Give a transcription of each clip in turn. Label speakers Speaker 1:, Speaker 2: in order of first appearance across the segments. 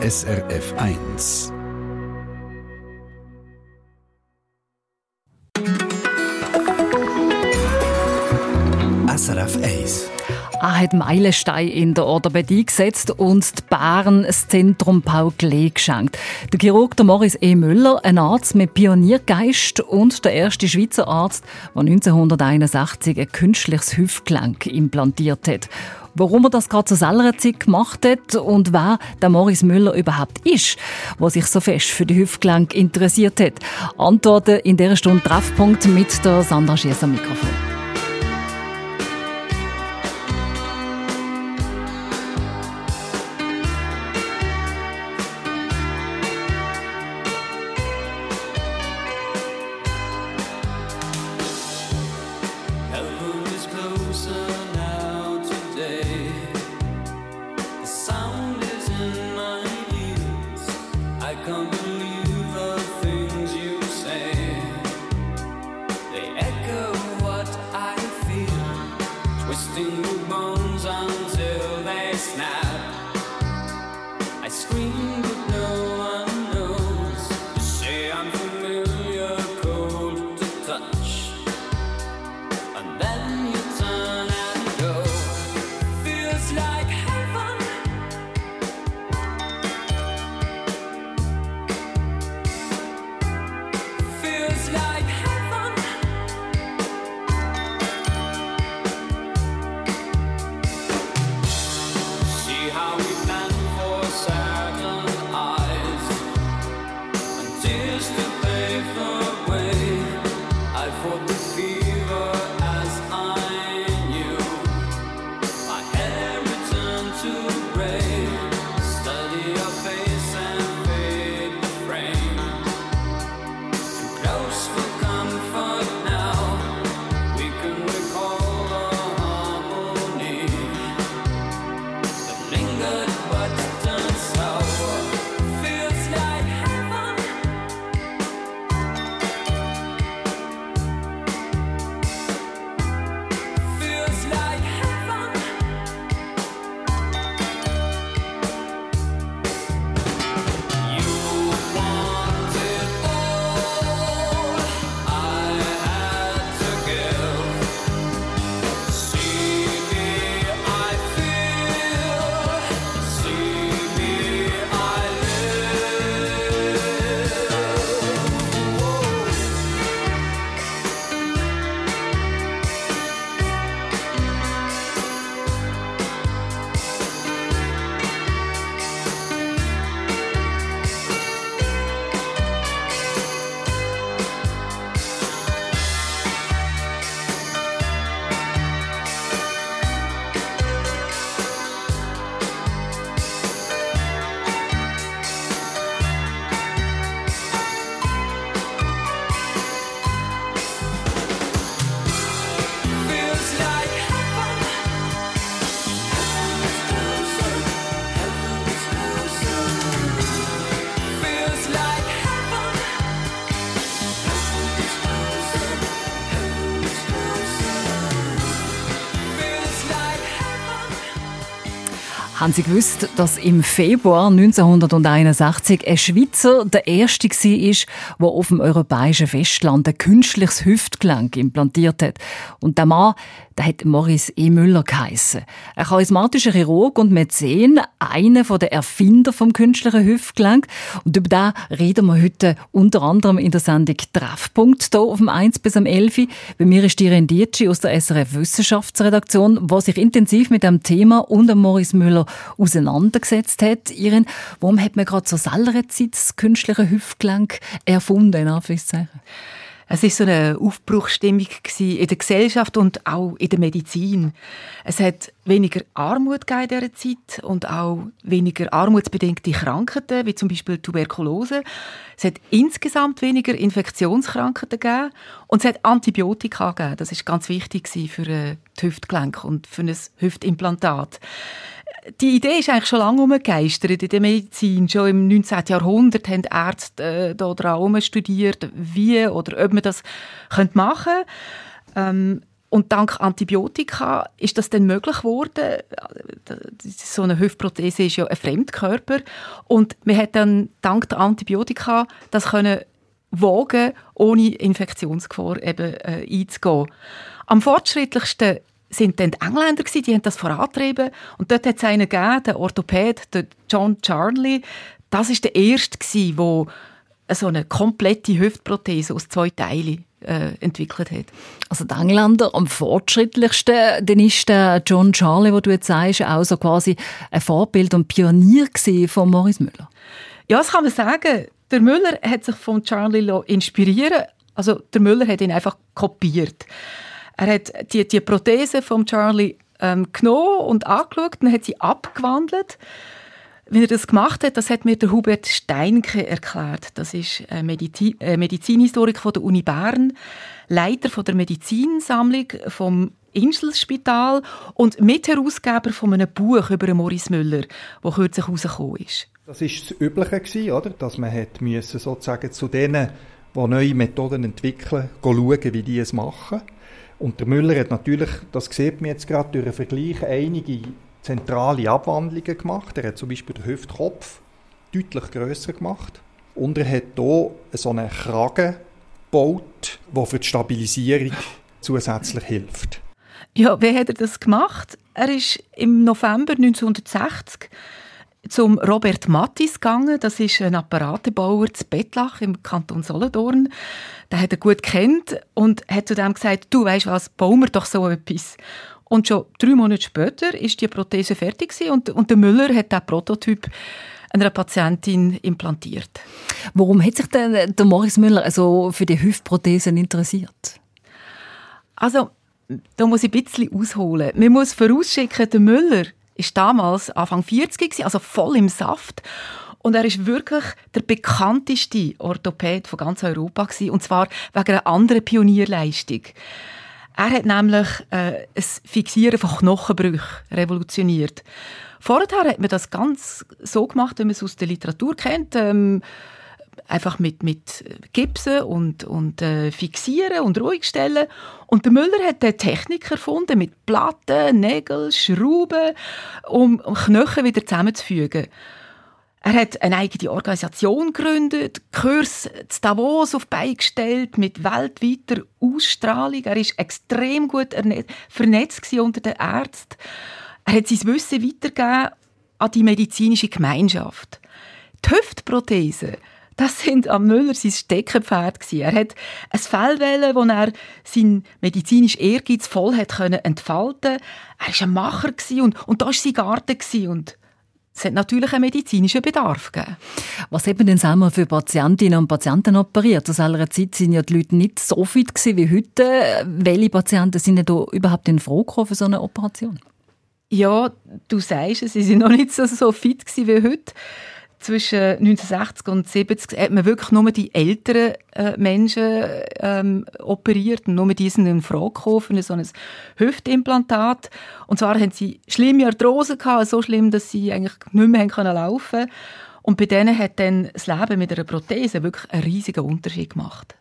Speaker 1: SRF 1. SRF 1.
Speaker 2: Er hat Meilenstein in der Orthopädie gesetzt und die Bären das Zentrum Paul Klee geschenkt. Der Chirurg der Maurice E. Müller, ein Arzt mit Pioniergeist und der erste Schweizer Arzt, der 1961 ein künstliches Hüftgelenk implantiert hat. Warum er das gerade zu selber Zeit gemacht hat und wer der Maurice Müller überhaupt ist, der sich so fest für die Hüftgelenk interessiert hat. Antworten in dieser Stunde Treffpunkt mit der Sandra Schiess am Mikrofon. Haben Sie gewusst, dass im Februar 1961 ein Schweizer der erste war, der auf dem europäischen Festland ein künstliches Hüftgelenk implantiert hat? Und der Mann, der hat Maurice E. Müller geheissen. Ein charismatischer Chirurg und Mäzen, einer der Erfinder vom künstlichen Hüftgelenk. Und über den reden wir heute unter anderem in der Sendung Treffpunkt hier auf dem 1 bis am 11. Bei mir ist die Rendici aus der SRF Wissenschaftsredaktion, die sich intensiv mit dem Thema und Maurice Müller auseinandergesetzt hat. Irin, warum hat man gerade selber Zeit das künstliche Hüftgelenk erfunden, in Anführungszeichen?
Speaker 3: Es ist so eine Aufbruchstimmung in der Gesellschaft und auch in der Medizin. Es hat weniger Armut in dieser Zeit und auch weniger armutsbedingte Krankheiten, wie zum Beispiel Tuberkulose. Es hat insgesamt weniger Infektionskrankheiten gegeben und es hat Antibiotika gegeben. Das ist ganz wichtig für ein Hüftgelenk und für ein Hüftimplantat die Idee ist eigentlich schon lange umgegeistert in der Medizin. Schon im 19. Jahrhundert haben Ärzte äh, daran studiert, wie oder ob man das machen könnte. Ähm, Und dank Antibiotika ist das dann möglich geworden. So eine Hüftprothese ist ja ein Fremdkörper. Und man hat dann dank der Antibiotika das können wagen, ohne Infektionsgefahr eben, äh, einzugehen. Am fortschrittlichsten sind dann die Engländer gewesen, die haben das vorantrieben. Und dort hat es einen gegeben, der Orthopäd, der John Charlie. Das ist der erste gewesen, der so eine komplette Hüftprothese aus zwei Teilen äh, entwickelt hat.
Speaker 4: Also die Engländer am fortschrittlichsten, dann ist der John Charlie, wo du jetzt sagst, auch so quasi ein Vorbild und Pionier von Maurice Müller.
Speaker 3: Ja, das kann man sagen. Der Müller hat sich von Charlie inspirieren Also der Müller hat ihn einfach kopiert. Er hat die, die Prothese von Charlie ähm, genommen und angeschaut und hat sie abgewandelt wie er das gemacht hat, das hat mir der Hubert Steinke erklärt. Das ist ein Medizin äh, Medizinhistoriker von der Uni Bern, Leiter von der Medizinsammlung vom Inselspital und Mitherausgeber von einem Buch über Maurice Müller, das kürzlich herausgekommen ist.
Speaker 5: Das war das Übliche, oder? dass man hat müssen, sozusagen zu denen, die neue Methoden entwickeln, schauen, wie die es machen. Und der Müller hat natürlich, das sieht man jetzt gerade durch einen Vergleich, einige zentrale Abwandlungen gemacht. Er hat zum Beispiel den Hüftkopf deutlich größer gemacht. Und er hat hier so einen Kragen gebaut, der für die Stabilisierung zusätzlich hilft.
Speaker 3: Ja, wie hat er das gemacht? Er ist im November 1960 zum Robert Mattis gegangen. Das ist ein Apparatenbauer zu Bettlach im Kanton Solothurn. Den hat er gut kennt und hat zu dem gesagt, du weißt was, bauen wir doch so etwas. Und schon drei Monate später ist die Prothese fertig und, und der Müller hat den Prototyp einer Patientin implantiert.
Speaker 4: Warum hat sich denn der Morris Müller also für die Hüftprothesen interessiert?
Speaker 3: Also, da muss ich ein bisschen ausholen. Man muss vorausschicken, der Müller ist damals Anfang 40 also voll im Saft. Und er ist wirklich der bekannteste Orthopäd von ganz Europa und zwar wegen einer anderen Pionierleistung. Er hat nämlich äh, das Fixieren von Knochenbrüchen revolutioniert. Vorher hat man das ganz so gemacht, wie man es aus der Literatur kennt. Ähm, einfach mit, mit Gipsen und, und äh, Fixieren und ruhig stellen. Und der Müller hat eine Technik erfunden mit Platten, Nägeln, Schrauben, um, um Knochen wieder zusammenzufügen. Er hat eine eigene Organisation gegründet, Kurs zu Davos auf gestellt mit weltweiter Ausstrahlung. Er ist extrem gut vernetzt unter den Ärzten. Er hat sein Wissen weitergegeben an die medizinische Gemeinschaft. Die Hüftprothese, das sind am Müller sein Steckenpferd. Er hat ein Fell wählen, wo er sein medizinisch Ehrgeiz voll hat können entfalten. Er war ein Macher und, und da war sein Garten und es hat natürlich einen medizinischen Bedarf gegeben.
Speaker 4: Was haben denn selber für Patientinnen und Patienten operiert? Zu seiner Zeit sind ja die Leute nicht so fit wie heute. Welche Patienten sind denn überhaupt in Frage für so eine Operation?
Speaker 3: Ja, du sagst es, sie sind noch nicht so, so fit wie heute zwischen 1960 und 70 hat man wirklich nur die älteren äh, Menschen ähm, operiert und nur die sind in Frage gekommen für so ein Hüftimplantat. Und zwar haben sie schlimme Arthrose gehabt, so schlimm, dass sie eigentlich nicht mehr können laufen Und bei denen hat dann das Leben mit einer Prothese wirklich einen riesigen Unterschied gemacht.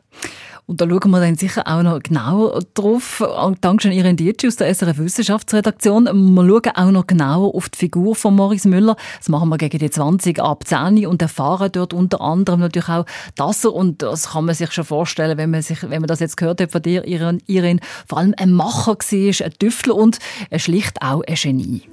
Speaker 4: Und da schauen wir dann sicher auch noch genauer drauf. Dankeschön Irin Dietschi aus der SRF Wissenschaftsredaktion. Wir schauen auch noch genauer auf die Figur von Morris Müller. Das machen wir gegen die 20 ab 10 und erfahren dort unter anderem natürlich auch, dass er, und das kann man sich schon vorstellen, wenn man, sich, wenn man das jetzt gehört hat von dir, Irin, Irin vor allem ein Macher war, ein Tüftler und schlicht auch ein Genie.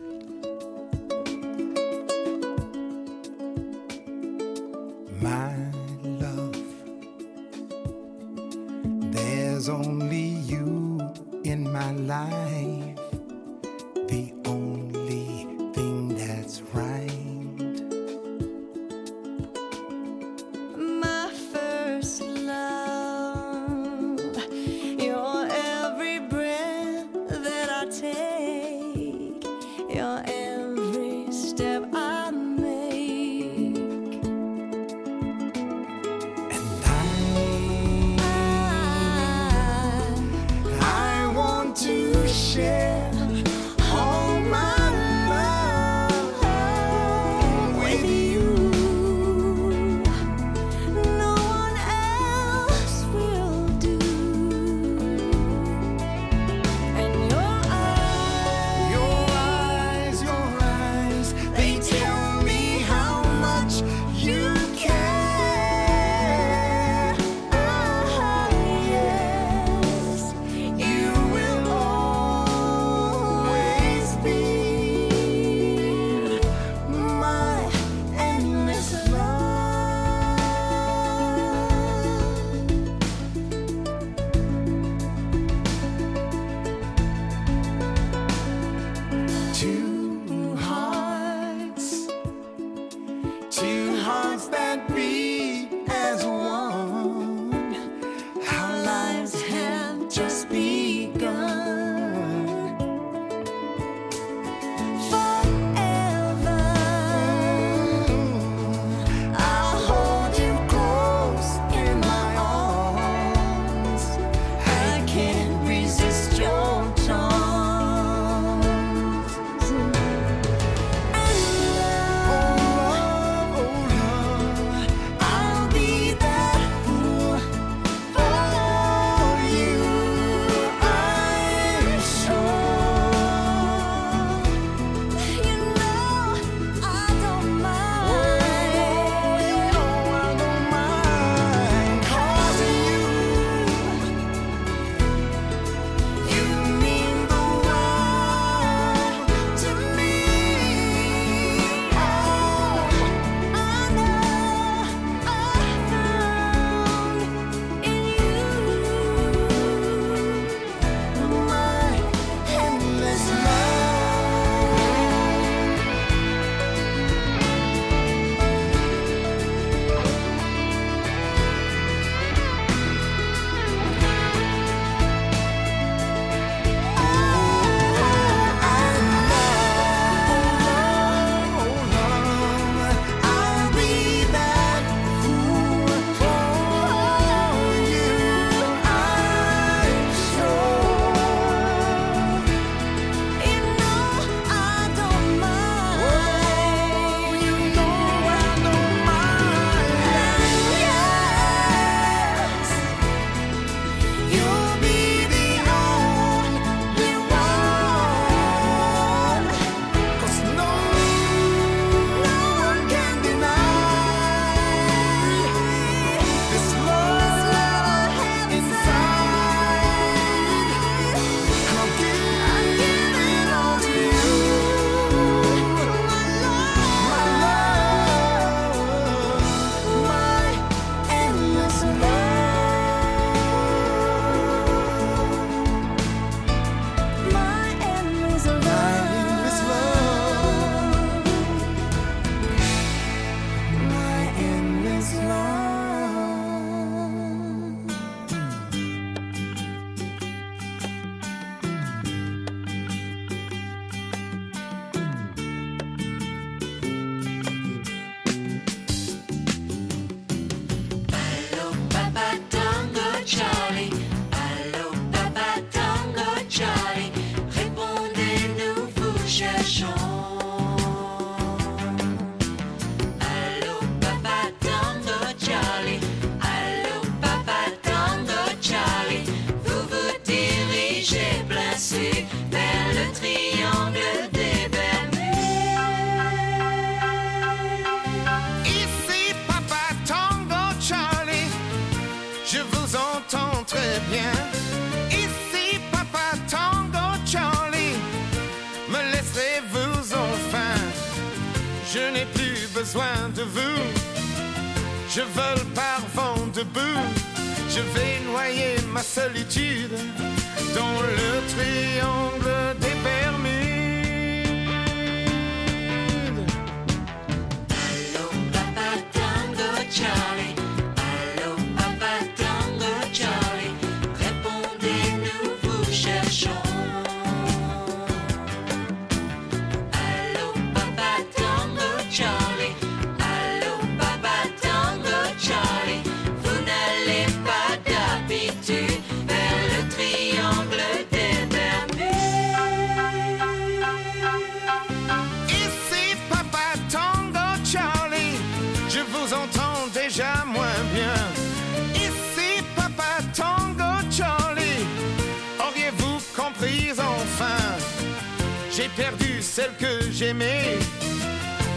Speaker 6: celle que j'aimais,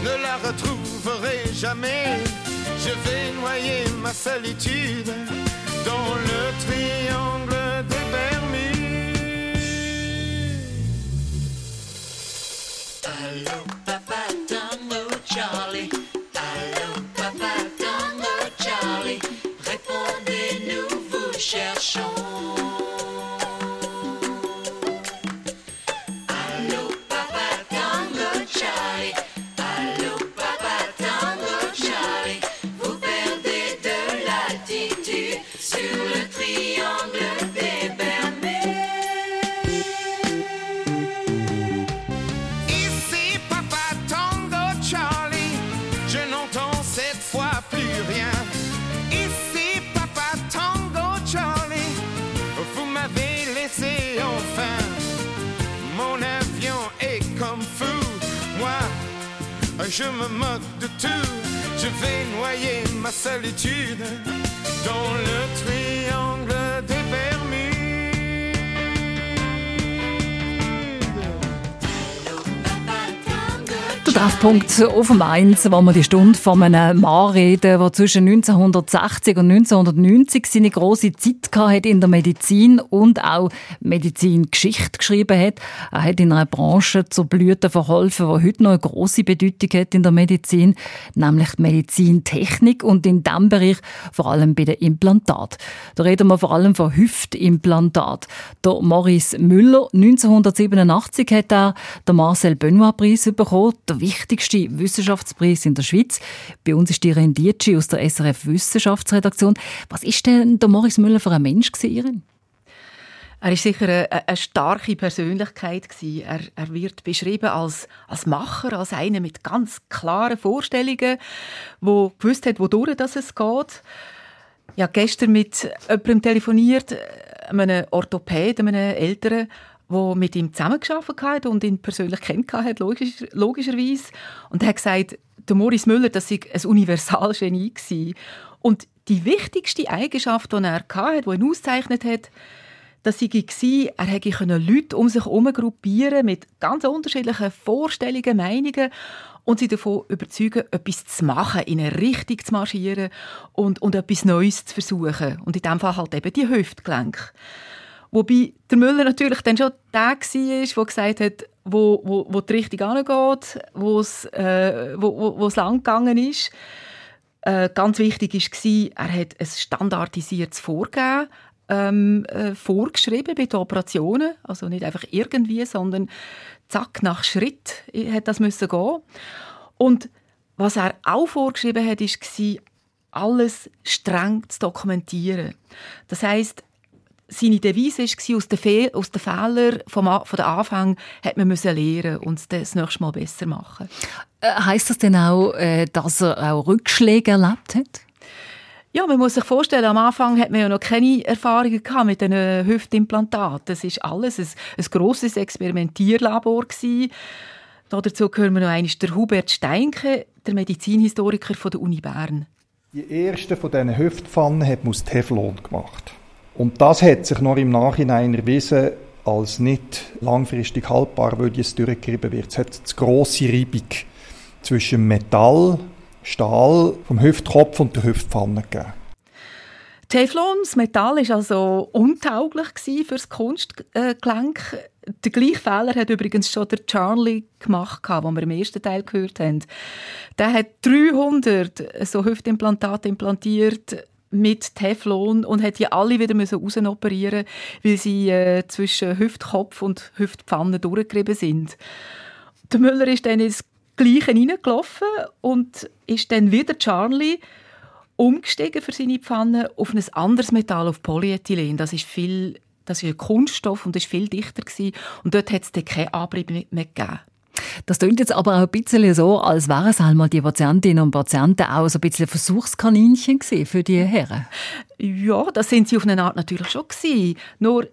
Speaker 6: ne la retrouverai jamais. Je vais noyer ma solitude dans le
Speaker 7: tri
Speaker 6: je vais noyer ma solitude dans le triangle
Speaker 4: Treffpunkt auf dem Eins, wo wir die Stunde von einem Mann reden, der zwischen 1960 und 1990 seine große Zeit hatte in der Medizin und auch Medizingeschichte geschrieben hat. Er hat in einer Branche zur Blüte verholfen, die heute noch eine große Bedeutung hat in der Medizin, nämlich die Medizintechnik und in diesem Bereich vor allem bei den Implantat. Da reden wir vor allem von Hüftimplantat. Der Maurice Müller, 1987 hat er den Marcel Benoit-Preis bekommen, der wichtigste Wissenschaftspreis in der Schweiz. Bei uns ist die Rendici aus der SRF Wissenschaftsredaktion. Was ist denn der Maurice Müller für ein Mensch gewesen?
Speaker 3: Er ist sicher eine, eine starke Persönlichkeit. Er, er wird beschrieben als, als Macher, als einer mit ganz klaren Vorstellungen, wo gewusst hat, wodurch es geht. Habe gestern mit jemandem telefoniert, einem Orthopäden, einem Älteren, der mit ihm zusammengearbeitet hat und ihn persönlich kennt hat, logisch, logischerweise. Und er hat gesagt, der Maurice Müller, das sei ein Universalgenie gewesen. Und die wichtigste Eigenschaft, die er hatte, die ihn auszeichnet hat, das war, er hätte Leute um sich herum gruppieren mit ganz unterschiedlichen Vorstellungen, Meinungen und sie davon überzeugen, etwas zu machen, in eine Richtung zu marschieren und, und etwas Neues zu versuchen. Und in diesem Fall halt eben die Hüftgelenke. Wobei der Müller natürlich dann schon der war, der gesagt hat, wo, wo, wo die Richtung angeht, wo es, äh, wo, es lang gegangen ist. Äh, ganz wichtig war, er hat ein standardisiertes Vorgehen ähm, äh, vorgeschrieben bei den Operationen. Also nicht einfach irgendwie, sondern zack, nach Schritt hat das müssen gehen. Und was er auch vorgeschrieben hat, war, alles streng zu dokumentieren. Das heißt, seine Devise war, aus den, Fehl aus den Fehlern vom, A- von den Anfang hat man müssen lernen und es das nächste Mal besser machen.
Speaker 4: Äh, heißt das denn auch, äh, dass er auch Rückschläge erlebt hat?
Speaker 3: Ja, man muss sich vorstellen, am Anfang hat man ja noch keine Erfahrungen gehabt mit den Hüftimplantaten. Das ist alles ein, ein grosses Experimentierlabor gewesen. Da dazu hören wir noch einmal der Hubert Steinke, der Medizinhistoriker von der Uni Bern.
Speaker 5: Die erste von diesen Hüftpfannen hat man aus Teflon gemacht. Und das hat sich noch im Nachhinein erwiesen als nicht langfristig haltbar, weil es durchgerieben wird. Es hat eine grosse Reibung zwischen Metall, Stahl vom Hüftkopf und der Hüftpfanne gegeben.
Speaker 3: Teflon, das Metall, war also untauglich für das Kunstgelenk. Den gleichen Fehler hat übrigens schon der Charlie gemacht, den wir im ersten Teil gehört haben. Der hat 300 so Hüftimplantate implantiert mit Teflon und hat die alle wieder müssen rausoperieren weil sie äh, zwischen Hüftkopf und Hüftpfanne durchgerieben sind. Der Müller ist dann ins Gleiche reingelaufen und ist dann wieder Charlie umgestiegen für seine Pfanne auf ein anderes Metall, auf Polyethylen. Das ist viel, das ist ein Kunststoff und ist viel dichter gewesen. und dort hat es dann keinen Abrieb mehr gegeben.
Speaker 4: Das klingt jetzt aber auch ein bisschen so, als wären es einmal die Patientinnen und Patienten auch so ein bisschen Versuchskaninchen gewesen für die Herren.
Speaker 3: Ja, das sind sie auf eine Art natürlich schon gewesen. Nur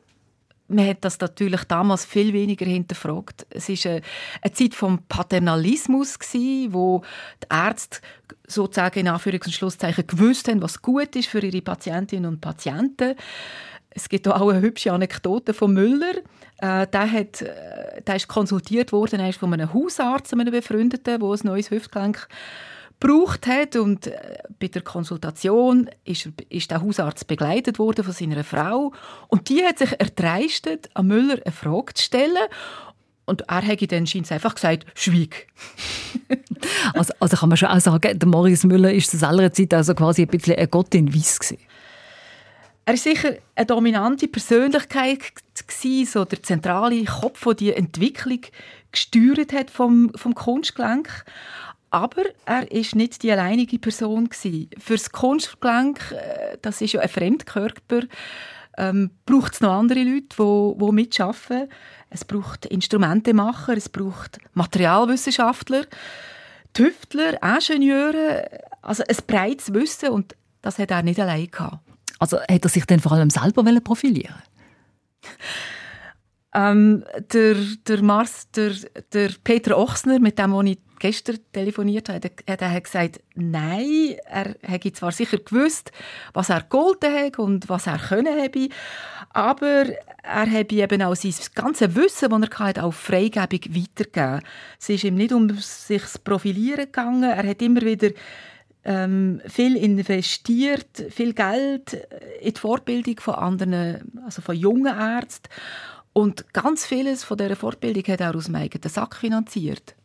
Speaker 3: man hat das natürlich damals viel weniger hinterfragt. Es ist eine, eine Zeit vom Paternalismus gsi, wo die Ärzte sozusagen in Anführungs- und Schlusszeichen gewusst haben, was gut ist für ihre Patientinnen und Patienten. Es gibt auch eine hübsche Anekdote von Müller. Äh, der, hat, äh, der ist konsultiert worden er ist von einem Hausarzt, einem Befreundeten, der ein neues Hüftgelenk gebraucht hat und äh, bei der Konsultation ist, ist der Hausarzt begleitet worden von seiner Frau und die hat sich erdreistet, an Müller eine Frage zu stellen und er hätte dann scheint einfach gesagt, schwieg.
Speaker 4: Also, also kann man schon auch sagen, der Maurice Müller ist zu seiner Zeit also quasi ein bisschen ein Gott in Weiss gewesen.
Speaker 3: Er ist sicher eine dominante Persönlichkeit gewesen, so der zentrale Kopf, der die Entwicklung gesteuert hat vom, vom Kunstgelenk. Aber er ist nicht die alleinige Person gewesen. Für das Kunstgelenk, äh, das ist ja ein Fremdkörper, ähm, braucht es noch andere Leute, die, die mitarbeiten. Es braucht Instrumentemacher, es braucht Materialwissenschaftler, Tüftler, Ingenieure, also ein breites Wissen und das hat er nicht allein gehabt.
Speaker 4: Also hat er sich dann vor allem selber profilieren
Speaker 3: Ähm, der, der, Mars, der, der Peter Ochsner, mit dem ich gestern telefoniert habe, hat er gesagt, nein, er hätte zwar sicher gewusst, was er gegolten hat und was er können habe, aber er habe eben auch sein ganzes Wissen, das er hatte, auf Freigebung weitergegeben. Es ist ihm nicht um sich zu profilieren gegangen, er hat immer wieder ähm, viel investiert, viel Geld in die Fortbildung von anderen, also von jungen Ärzten. Und ganz vieles von dieser Fortbildung hat er aus dem eigenen Sack finanziert.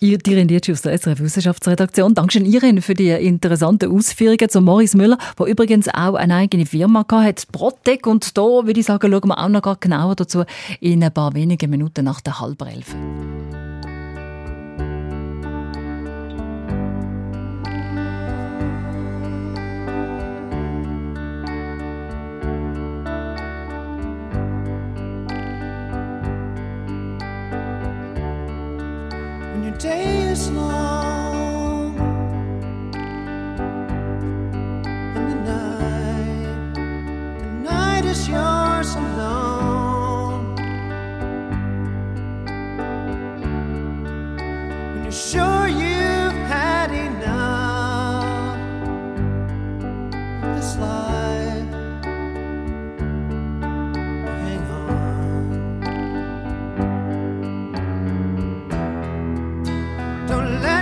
Speaker 4: Irene Dietschi aus der SRF Wissenschaftsredaktion. Dankeschön, Irene, für die interessanten Ausführungen zu Morris Müller, der übrigens auch eine eigene Firma hatte, Protec. Und da würde ich sagen, schauen wir auch noch genauer dazu in ein paar wenigen Minuten nach der halben elf.
Speaker 8: Christmas.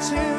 Speaker 8: to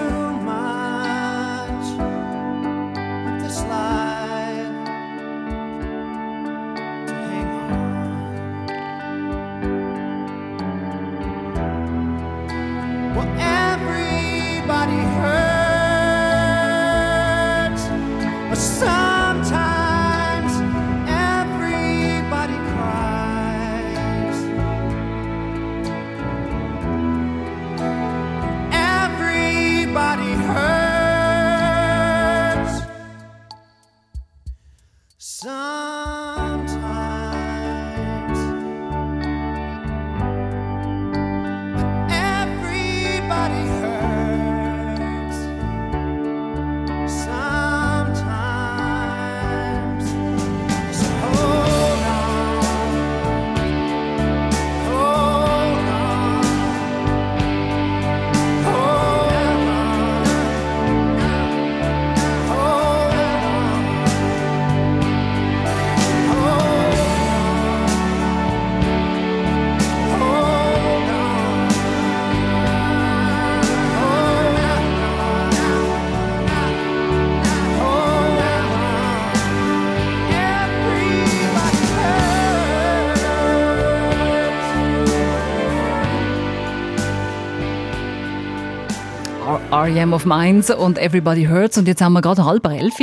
Speaker 9: R.E.M. of Mainz und Everybody Hurts. Und jetzt haben wir gerade halb elf.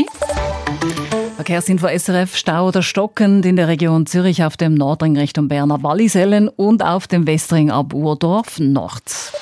Speaker 9: Verkehrsinfo SRF Stau oder stockend in der Region Zürich auf dem Nordring Richtung Berner Wallisellen und auf dem Westring ab Urdorf Nord.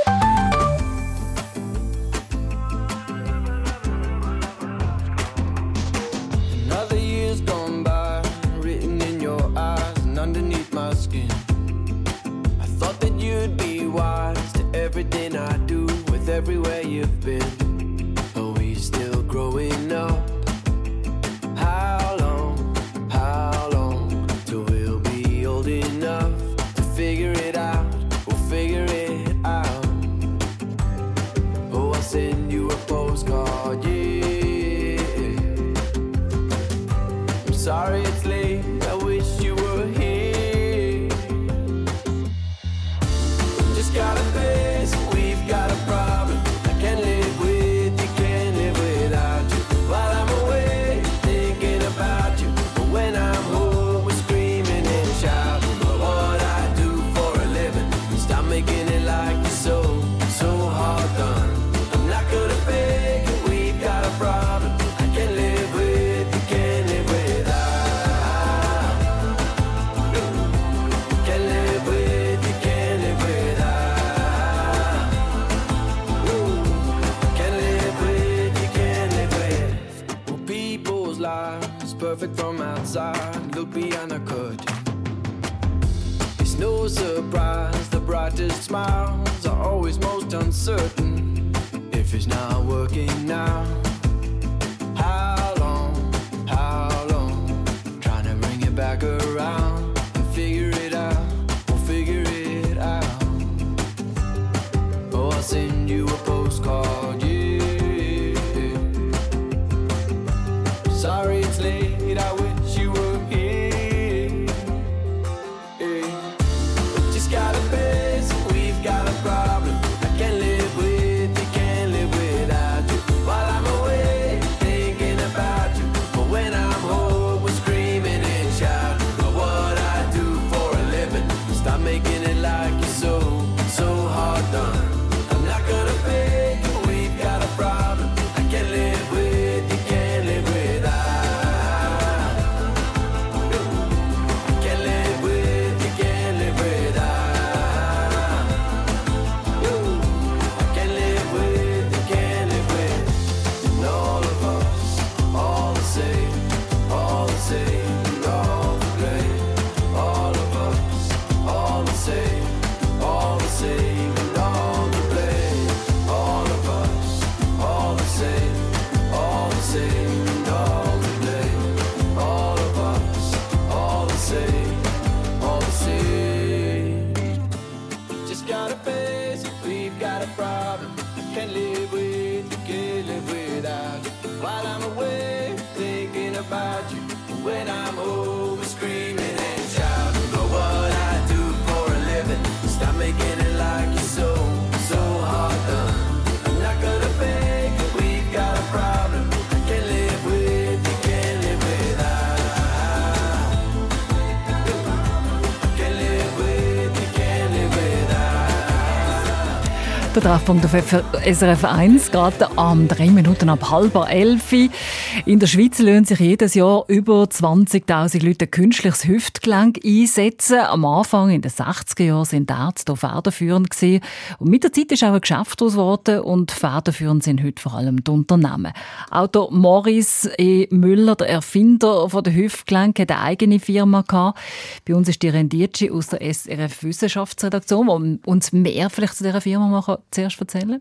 Speaker 9: Der Treffpunkt auf SRF 1 geht am 3 Minuten ab halb elf. In der Schweiz lohnt sich jedes Jahr über 20.000 Leute künstliches Hüftgelenk einsetzen. Am Anfang, in den 60er Jahren, sind die Ärzte federführend gewesen. Und mit der Zeit ist auch ein Geschäft daraus geworden und federführend sind heute vor allem die Unternehmen. Der Morris E. Müller, der Erfinder von der Hüftgelenk, hat eine eigene Firma gehabt. Bei uns ist die Rendici aus der SRF Wissenschaftsredaktion, die uns mehr vielleicht zu dieser Firma kann zuerst erzählen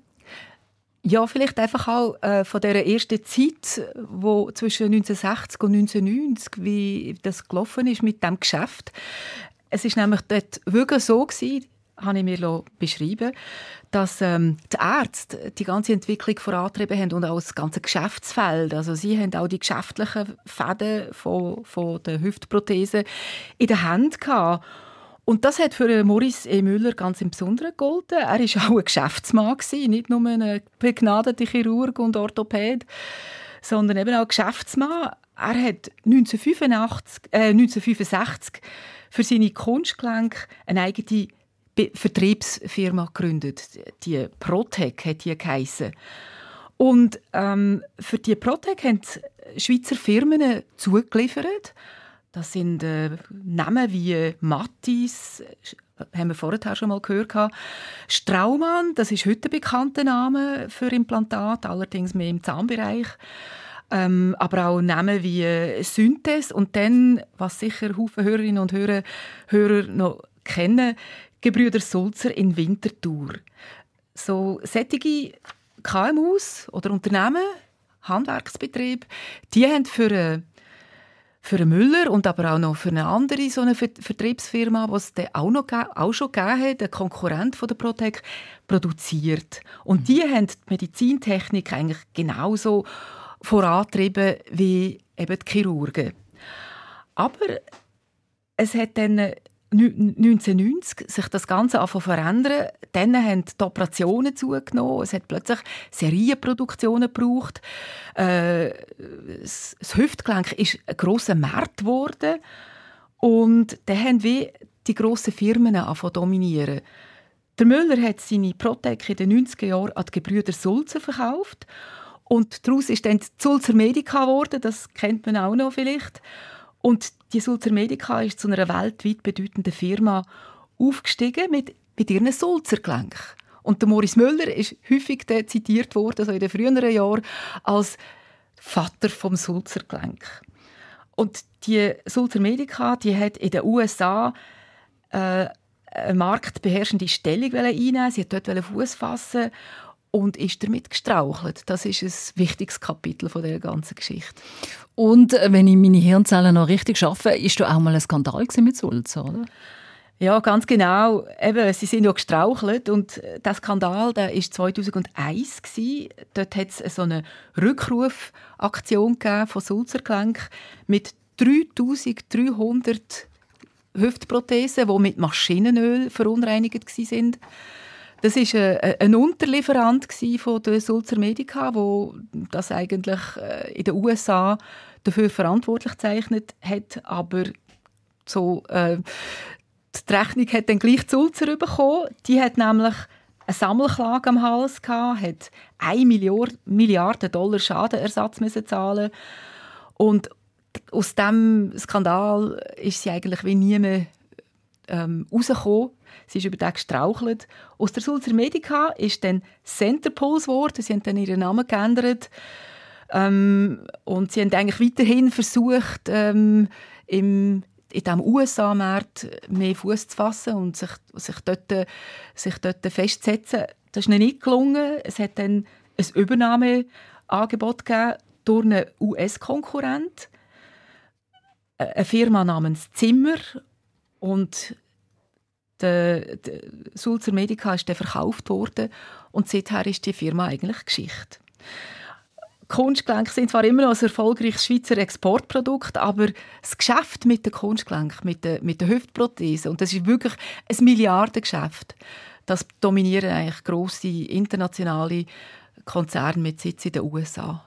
Speaker 3: Ja, vielleicht einfach auch äh, von der ersten Zeit, wo zwischen 1960 und 1990, wie das gelaufen ist mit dem Geschäft. Es ist nämlich dort wirklich so gewesen, habe ich mir beschrieben, dass ähm, die Ärzte die ganze Entwicklung vorantrieben haben und auch das ganze Geschäftsfeld. Also sie haben auch die geschäftlichen Fäden von, von der Hüftprothese in der Hand gehabt. Und das hat für Maurice E. Müller ganz im Besonderen gegolten. Er war auch ein Geschäftsmann, nicht nur ein begnadeter Chirurg und Orthopäd, sondern eben auch Geschäftsmann. Er hat 1985, äh, 1965 für seine Kunstgelenke eine eigene Vertriebsfirma gegründet. Die Protec hat die geheissen. Und ähm, für die Protec haben Schweizer Firmen zugeliefert. Das sind äh, Namen wie Mattis, äh, haben wir vorher schon mal gehört. Straumann, das ist heute ein bekannter Name für Implantat, allerdings mehr im Zahnbereich. Ähm, aber auch Namen wie äh, Synthes und dann, was sicher Haufen Hörerinnen und Hörer, Hörer noch kennen, Gebrüder Sulzer in Winterthur. So sättige KMUs oder Unternehmen, Handwerksbetrieb, die haben für eine für einen Müller und aber auch noch für eine andere so eine Ver- Vertriebsfirma, die es auch, noch, auch schon gegeben hat, ein Konkurrent von der Protec, produziert. Und die haben die Medizintechnik eigentlich genauso vorantrieben wie eben die Chirurgen. Aber es hat dann 1990 sich das Ganze verändern. Dann haben die Operationen zugenommen. Es hat plötzlich Serienproduktionen gebraucht. Äh, das Hüftgelenk ist ein grosser Markt geworden. Und dann haben wir die grossen Firmen angefangen dominieren. Der Müller hat seine Protec in den 90er Jahren an die Gebrüder Sulzer verkauft. Und daraus ist dann die Sulzer Medica geworden, das kennt man auch noch vielleicht. Und die Sulzer Medica ist zu einer weltweit bedeutenden Firma aufgestiegen mit, mit ihren Sulzergelenk. Und der Moritz Müller ist häufig zitiert worden, also in den früheren Jahren, als Vater vom Sulzergelenk. Und die Sulzer Medica, die hat in den USA äh, eine marktbeherrschende Stellung einnehmen. Sie wollte dort Fuß fassen und ist damit gestrauchelt. Das ist ein wichtiges Kapitel von der ganzen Geschichte.
Speaker 4: Und äh, wenn ich meine Hirnzellen noch richtig schaffe, ist da auch mal ein Skandal mit Sulzer, oder?
Speaker 3: Ja, ganz genau. Eben, sie sind ja gestrauchelt und der Skandal, der ist 2001 gsi. Dort hat es so eine Rückrufaktion von Sulzergelenk mit 3300 Hüftprothesen, die mit Maschinenöl verunreinigt sind. Das ist ein, ein Unterlieferant der Sulzer Medica, wo das eigentlich äh, in den USA dafür verantwortlich gezeichnet hat, aber so äh, die Rechnung hat dann gleich Sulzer bekommen. Die hat nämlich eine Sammelklage am Hals gehabt, hat 1 Milliard, Milliarde Dollar Schadenersatz müssen zahlen und aus dem Skandal ist sie eigentlich wie nie mehr ähm, rausgekommen. Sie ist über den gestrauchelt. Aus der Sulzer Medica ist dann Centerpulse geworden. Sie haben dann ihren Namen geändert. Ähm, und sie haben eigentlich weiterhin versucht, ähm, im, in diesem USA-Markt mehr Fuß zu fassen und sich, sich, dort, sich dort festzusetzen. Das ist ihnen nicht gelungen. Es hat dann ein Übernahmeangebot gegeben durch einen US-Konkurrent, eine Firma namens Zimmer und der, der Sulzer Medica ist dann verkauft worden und seither ist die Firma eigentlich Geschichte. Kunstgelenke sind zwar immer noch ein erfolgreiches Schweizer Exportprodukt, aber das Geschäft mit den Kunstgelenken, mit den, mit den Hüftprothesen, und das ist wirklich ein Milliardengeschäft, das dominieren eigentlich grosse internationale Konzerne mit Sitz in den USA.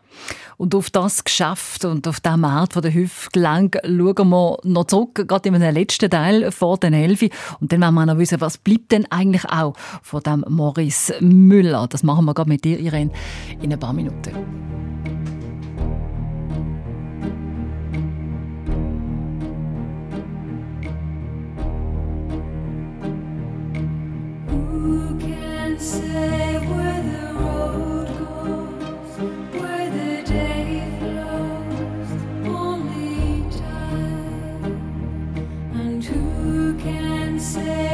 Speaker 4: Und auf das Geschäft und auf den Markt von der Hüftgelenk schauen wir noch zurück, gerade in einem letzten Teil vor den Elfi. Und dann wollen wir noch wissen, was bleibt denn eigentlich auch von dem Morris Müller? Das machen wir gerade mit dir, Irene, in ein paar Minuten.
Speaker 10: Who can say say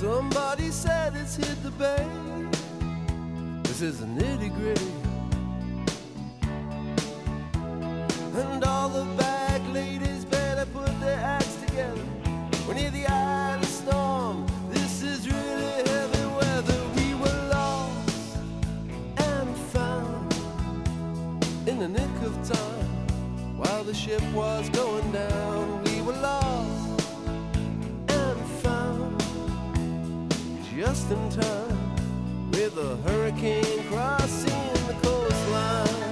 Speaker 9: Somebody said it's hit the bay. This is a nitty gritty. And all the back ladies better put their acts together. When near the eye of the storm, this is really heavy weather. We were lost and found in the nick of time while the ship was going down. We were lost just in time with a hurricane crossing the coastline.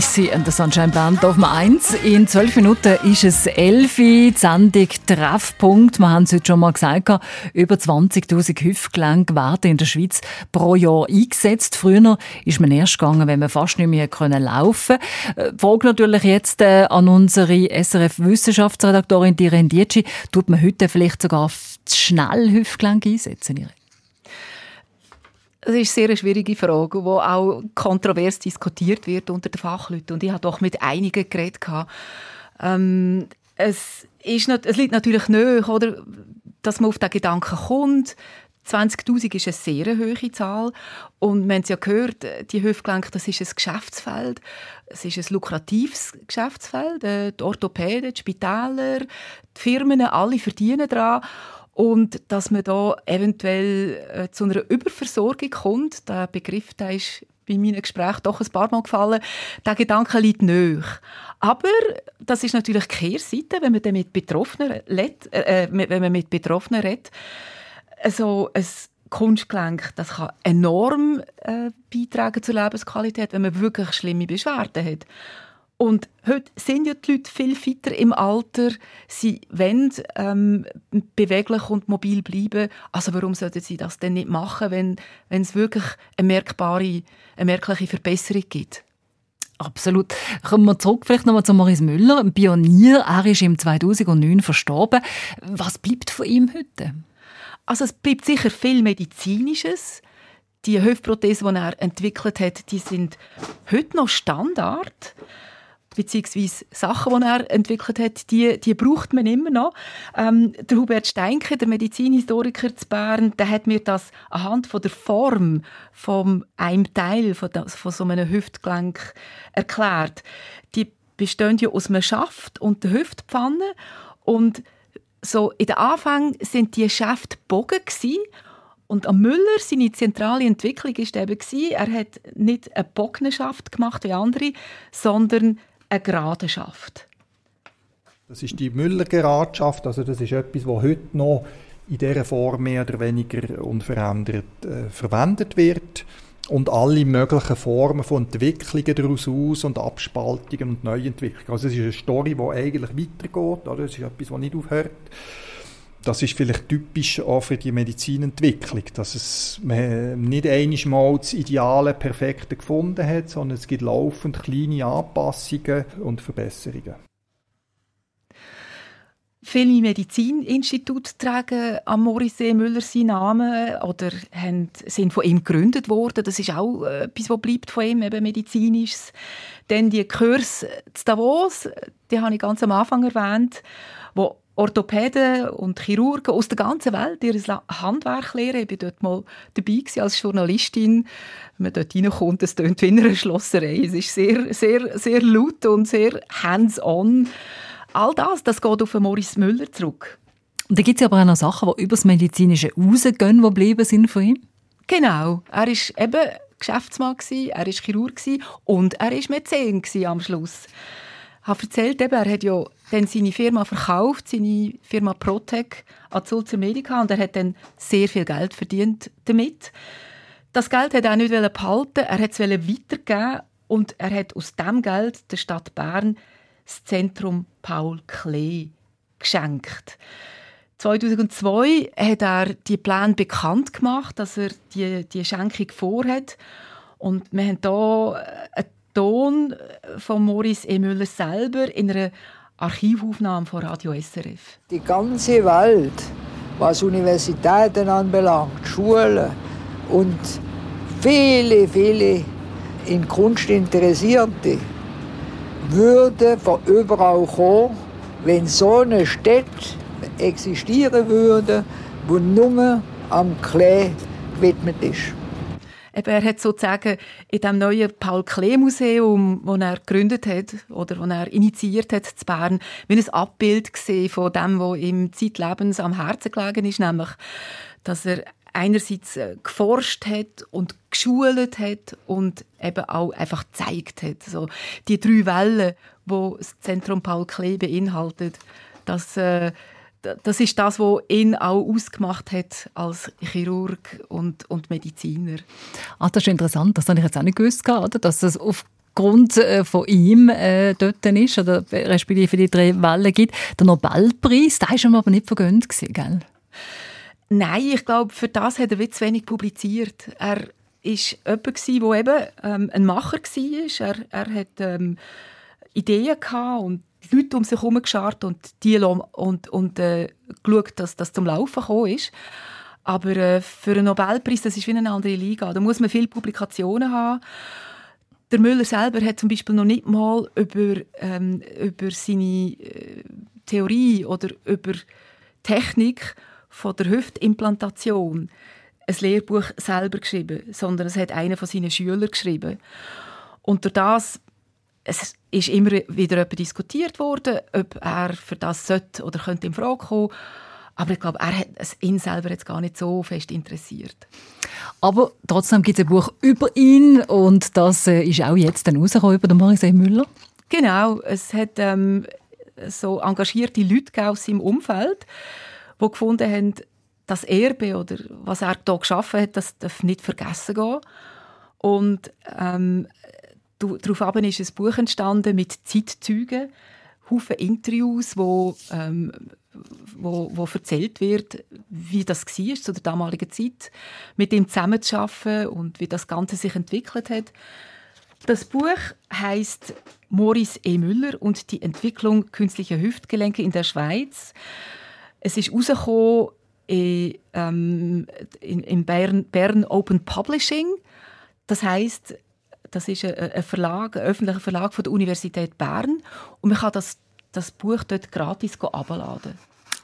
Speaker 4: Casey and the Sunshine Band auf dem 1. In zwölf Minuten ist es 11 Uhr, die Sendung Treffpunkt. Wir haben es heute schon mal gesagt, über 20'000 Hüftgelenke werden in der Schweiz pro Jahr eingesetzt. Früher ist man erst gegangen, wenn man fast nicht mehr können laufen konnte. Die Frage natürlich jetzt äh, an unsere SRF-Wissenschaftsredaktorin Diren Dietschi. Tut man heute vielleicht sogar zu schnell Hüftgelenke einsetzen? Irene?
Speaker 3: Das ist eine sehr schwierige Frage, die auch kontrovers diskutiert wird unter den Fachleuten. Und ich habe doch mit einigen geredet. Ähm, es, ist nicht, es liegt natürlich nahe, oder, dass man auf den Gedanken kommt. 20'000 ist eine sehr hohe Zahl. Und wir haben es ja gehört, die Hüftgelenke, das ist ein Geschäftsfeld. Es ist ein lukratives Geschäftsfeld. Äh, Die Orthopäden, die Spitäler, die Firmen, alle verdienen daran. Und dass man da eventuell äh, zu einer Überversorgung kommt, der Begriff der ist bei meinen Gesprächen doch ein paar Mal gefallen, der Gedanke liegt nahe. Aber das ist natürlich die Kehrseite, wenn man mit Betroffenen redet, äh, äh, wenn man mit Betroffenen redet. Also ein Kunstgelenk, das kann enorm äh, beitragen zur Lebensqualität, wenn man wirklich schlimme Beschwerden hat. Und heute sind ja die Leute viel fitter im Alter. Sie wollen ähm, beweglich und mobil bleiben. Also warum sollten sie das denn nicht machen, wenn, wenn es wirklich eine merkbare, eine merkliche Verbesserung gibt?
Speaker 4: Absolut. Kommen wir zurück vielleicht nochmal zu Maurice Müller, ein Pionier. Er ist im 2009 verstorben. Was bleibt von ihm heute?
Speaker 3: Also es bleibt sicher viel Medizinisches. Die Hüftprothesen, die er entwickelt hat, die sind heute noch Standard beziehungsweise Sachen, die er entwickelt hat, die, die braucht man immer noch. Ähm, der Hubert Steinke, der Medizinhistoriker zu Bern, der hat mir das anhand von der Form von einem Teil von, das, von so einem Hüftgelenk erklärt. Die bestehen ja aus einem Schaft und der Hüftpfanne und so in den Anfang sind die Schäfte Bogen und am Müller, seine zentrale Entwicklung war eben, er hat nicht eine Bognenschaft gemacht wie andere, sondern eine gerade Schaft.
Speaker 5: Das ist die Müller-Geradschaft, also das ist etwas, was heute noch in dieser Form mehr oder weniger unverändert äh, verwendet wird und alle möglichen Formen von Entwicklungen daraus aus und Abspaltungen und Neuentwicklungen. Also es ist eine Story, die eigentlich weitergeht, oder? es ist etwas, das nicht aufhört. Das ist vielleicht typisch auch für die Medizinentwicklung, dass es man nicht einmal das Ideale, Perfekte gefunden hat, sondern es gibt laufend kleine Anpassungen und Verbesserungen.
Speaker 3: Viele Medizininstitute tragen am E. Müller seinen Namen oder sind von ihm gegründet worden. Das ist auch äh, etwas, was bleibt von ihm, eben medizinisches. Dann die Kurs zu Davos, die habe ich ganz am Anfang erwähnt, wo Orthopäden und Chirurgen aus der ganzen Welt ihr Handwerk lehren. Ich war dort mal dabei gewesen als Journalistin. Wenn man dort reinkommt, es tönt wie in einer Schlosserei. Es ist sehr, sehr, sehr laut und sehr hands-on. All das, das geht auf Maurice Müller zurück.
Speaker 4: Und da gibt es aber auch noch Sachen, die über das Medizinische rausgehen, die geblieben sind von ihm.
Speaker 3: Genau. Er war eben Geschäftsmann, gewesen, er war Chirurg gewesen und er war Mäzen gewesen am Schluss. Habe erzählt, eben, er hat ja dann seine Firma verkauft, seine Firma Protec an Sulzer Medica und er hat dann sehr viel Geld verdient damit. Das Geld hat er nicht behalten, er hat es weitergeben und er hat aus dem Geld der Stadt Bern das Zentrum Paul Klee geschenkt. 2002 hat er die Pläne bekannt gemacht, dass er die, die Schenkung vorhat. Und wir haben hier einen Ton von Maurice E. Müller selber in einer Archivaufnahme von Radio SRF.
Speaker 11: Die ganze Welt, was Universitäten anbelangt, Schulen und viele, viele in Kunst Interessierte, würde von überall kommen, wenn so eine Stadt existieren würde, wo nur am Klee gewidmet ist.
Speaker 3: Eben, er hat sozusagen in dem neuen Paul Klee Museum, das er gegründet hat oder das er initiiert hat zu Bern, wie ein Abbild gesehen von dem, was ihm zeitlebens am Herzen gelegen ist, nämlich, dass er einerseits äh, geforscht hat und geschult hat und eben auch einfach gezeigt hat. So die drei Wellen, wo das Zentrum Paul Klee beinhaltet, das äh, das ist das, was ihn auch ausgemacht hat als Chirurg und, und Mediziner.
Speaker 4: Ah, das ist interessant, das habe ich jetzt auch nicht gewusst, oder? dass es aufgrund äh, von ihm äh, dort ist, oder respektive für die drei Wellen gibt. Der Nobelpreis, der war ihm aber nicht vergönnt, gell?
Speaker 3: Nein, ich glaube, für das hat er zu wenig publiziert. Er ist jemand, der eben ähm, ein Macher war. Er, er hat ähm, Ideen gehabt und Leute um sich herum geschart und, die und, und äh, geschaut, dass das zum Laufen gekommen ist. Aber äh, für einen Nobelpreis, das ist wie eine andere Liga. Da muss man viele Publikationen haben. Der Müller selber hat zum Beispiel noch nicht mal über, ähm, über seine äh, Theorie oder über Technik von der Hüftimplantation ein Lehrbuch selber geschrieben, sondern es hat einer von seinen Schülern geschrieben. Und durch das es ist immer wieder diskutiert worden, ob er für das sollte oder könnte in Frage kommen. Aber ich glaube, er hat es ihn selber jetzt gar nicht so fest interessiert.
Speaker 4: Aber trotzdem gibt es ein Buch über ihn und das äh, ist auch jetzt dann rausgekommen über den Maurice E. Müller.
Speaker 3: Genau, es hat ähm, so engagierte Leute aus seinem Umfeld, die gefunden haben, das Erbe oder was er hier geschaffen hat, das darf nicht vergessen gehen. Und ähm, daraufhin ist ein Buch entstanden mit Zeitzeugen, Haufen Interviews, wo, ähm, wo, wo erzählt wird, wie das war zu der damaligen Zeit, mit ihm zusammenzuarbeiten und wie das Ganze sich entwickelt hat. Das Buch heißt Maurice E. Müller und die Entwicklung künstlicher Hüftgelenke in der Schweiz. Es ist rausgekommen in, ähm, in, in Bern, Bern Open Publishing. Das heißt, das ist ein, Verlag, ein öffentlicher Verlag von der Universität Bern und man kann das, das Buch dort gratis abladen.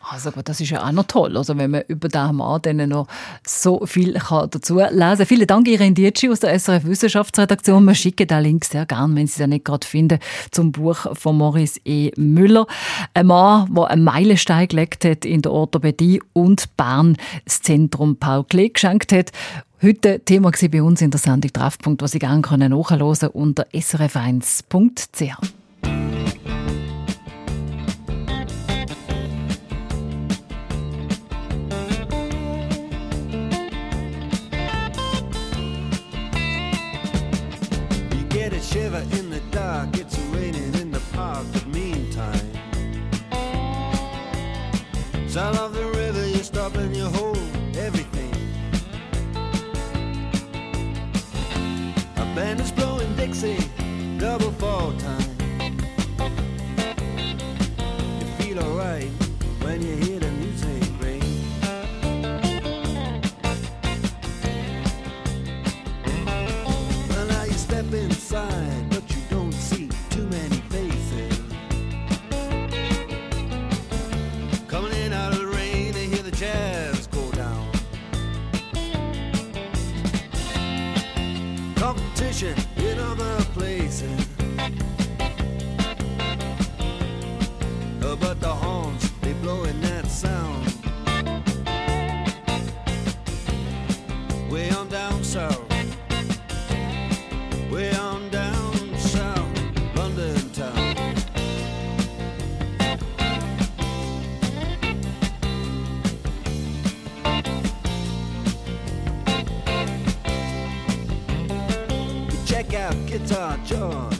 Speaker 4: Also gut, das ist ja auch noch toll, also wenn man über diesen Mann noch so viel kann dazu lesen kann. Vielen Dank, Irene Dietschi aus der SRF Wissenschaftsredaktion. Wir schicken den Link sehr gern, wenn Sie den nicht gerade finden, zum Buch von Maurice E. Müller. Ein Mann, der einen Meilenstein gelegt hat in der Orthopädie und Bern das Zentrum Paul Klee geschenkt hat. Heute Thema war bei uns in der Sendung Treffpunkt, was Sie gerne nachhören können unter srf1.ch.
Speaker 12: You get a shiver in the dark, it's raining in the park, but meantime. Sound of the John.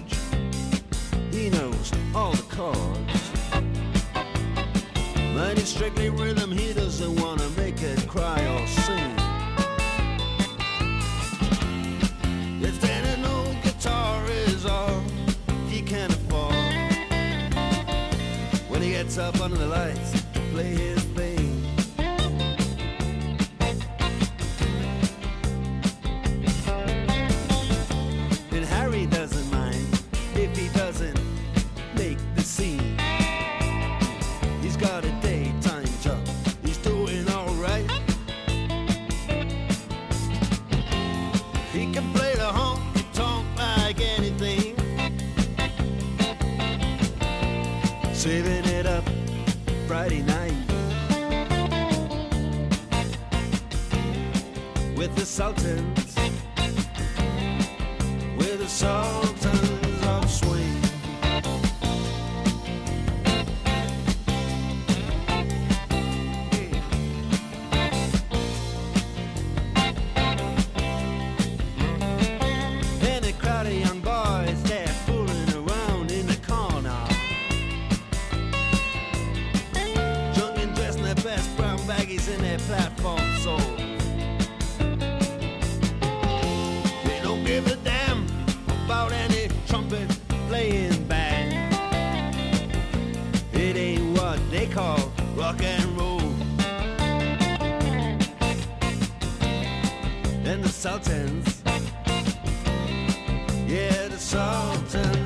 Speaker 12: with the sultans, with the sultans of swing. Then a crowd of young boys there fooling around in the corner, drunk and dressed in their best brown baggies and their platform. Rock and roll. And the Sultans, yeah, the Sultans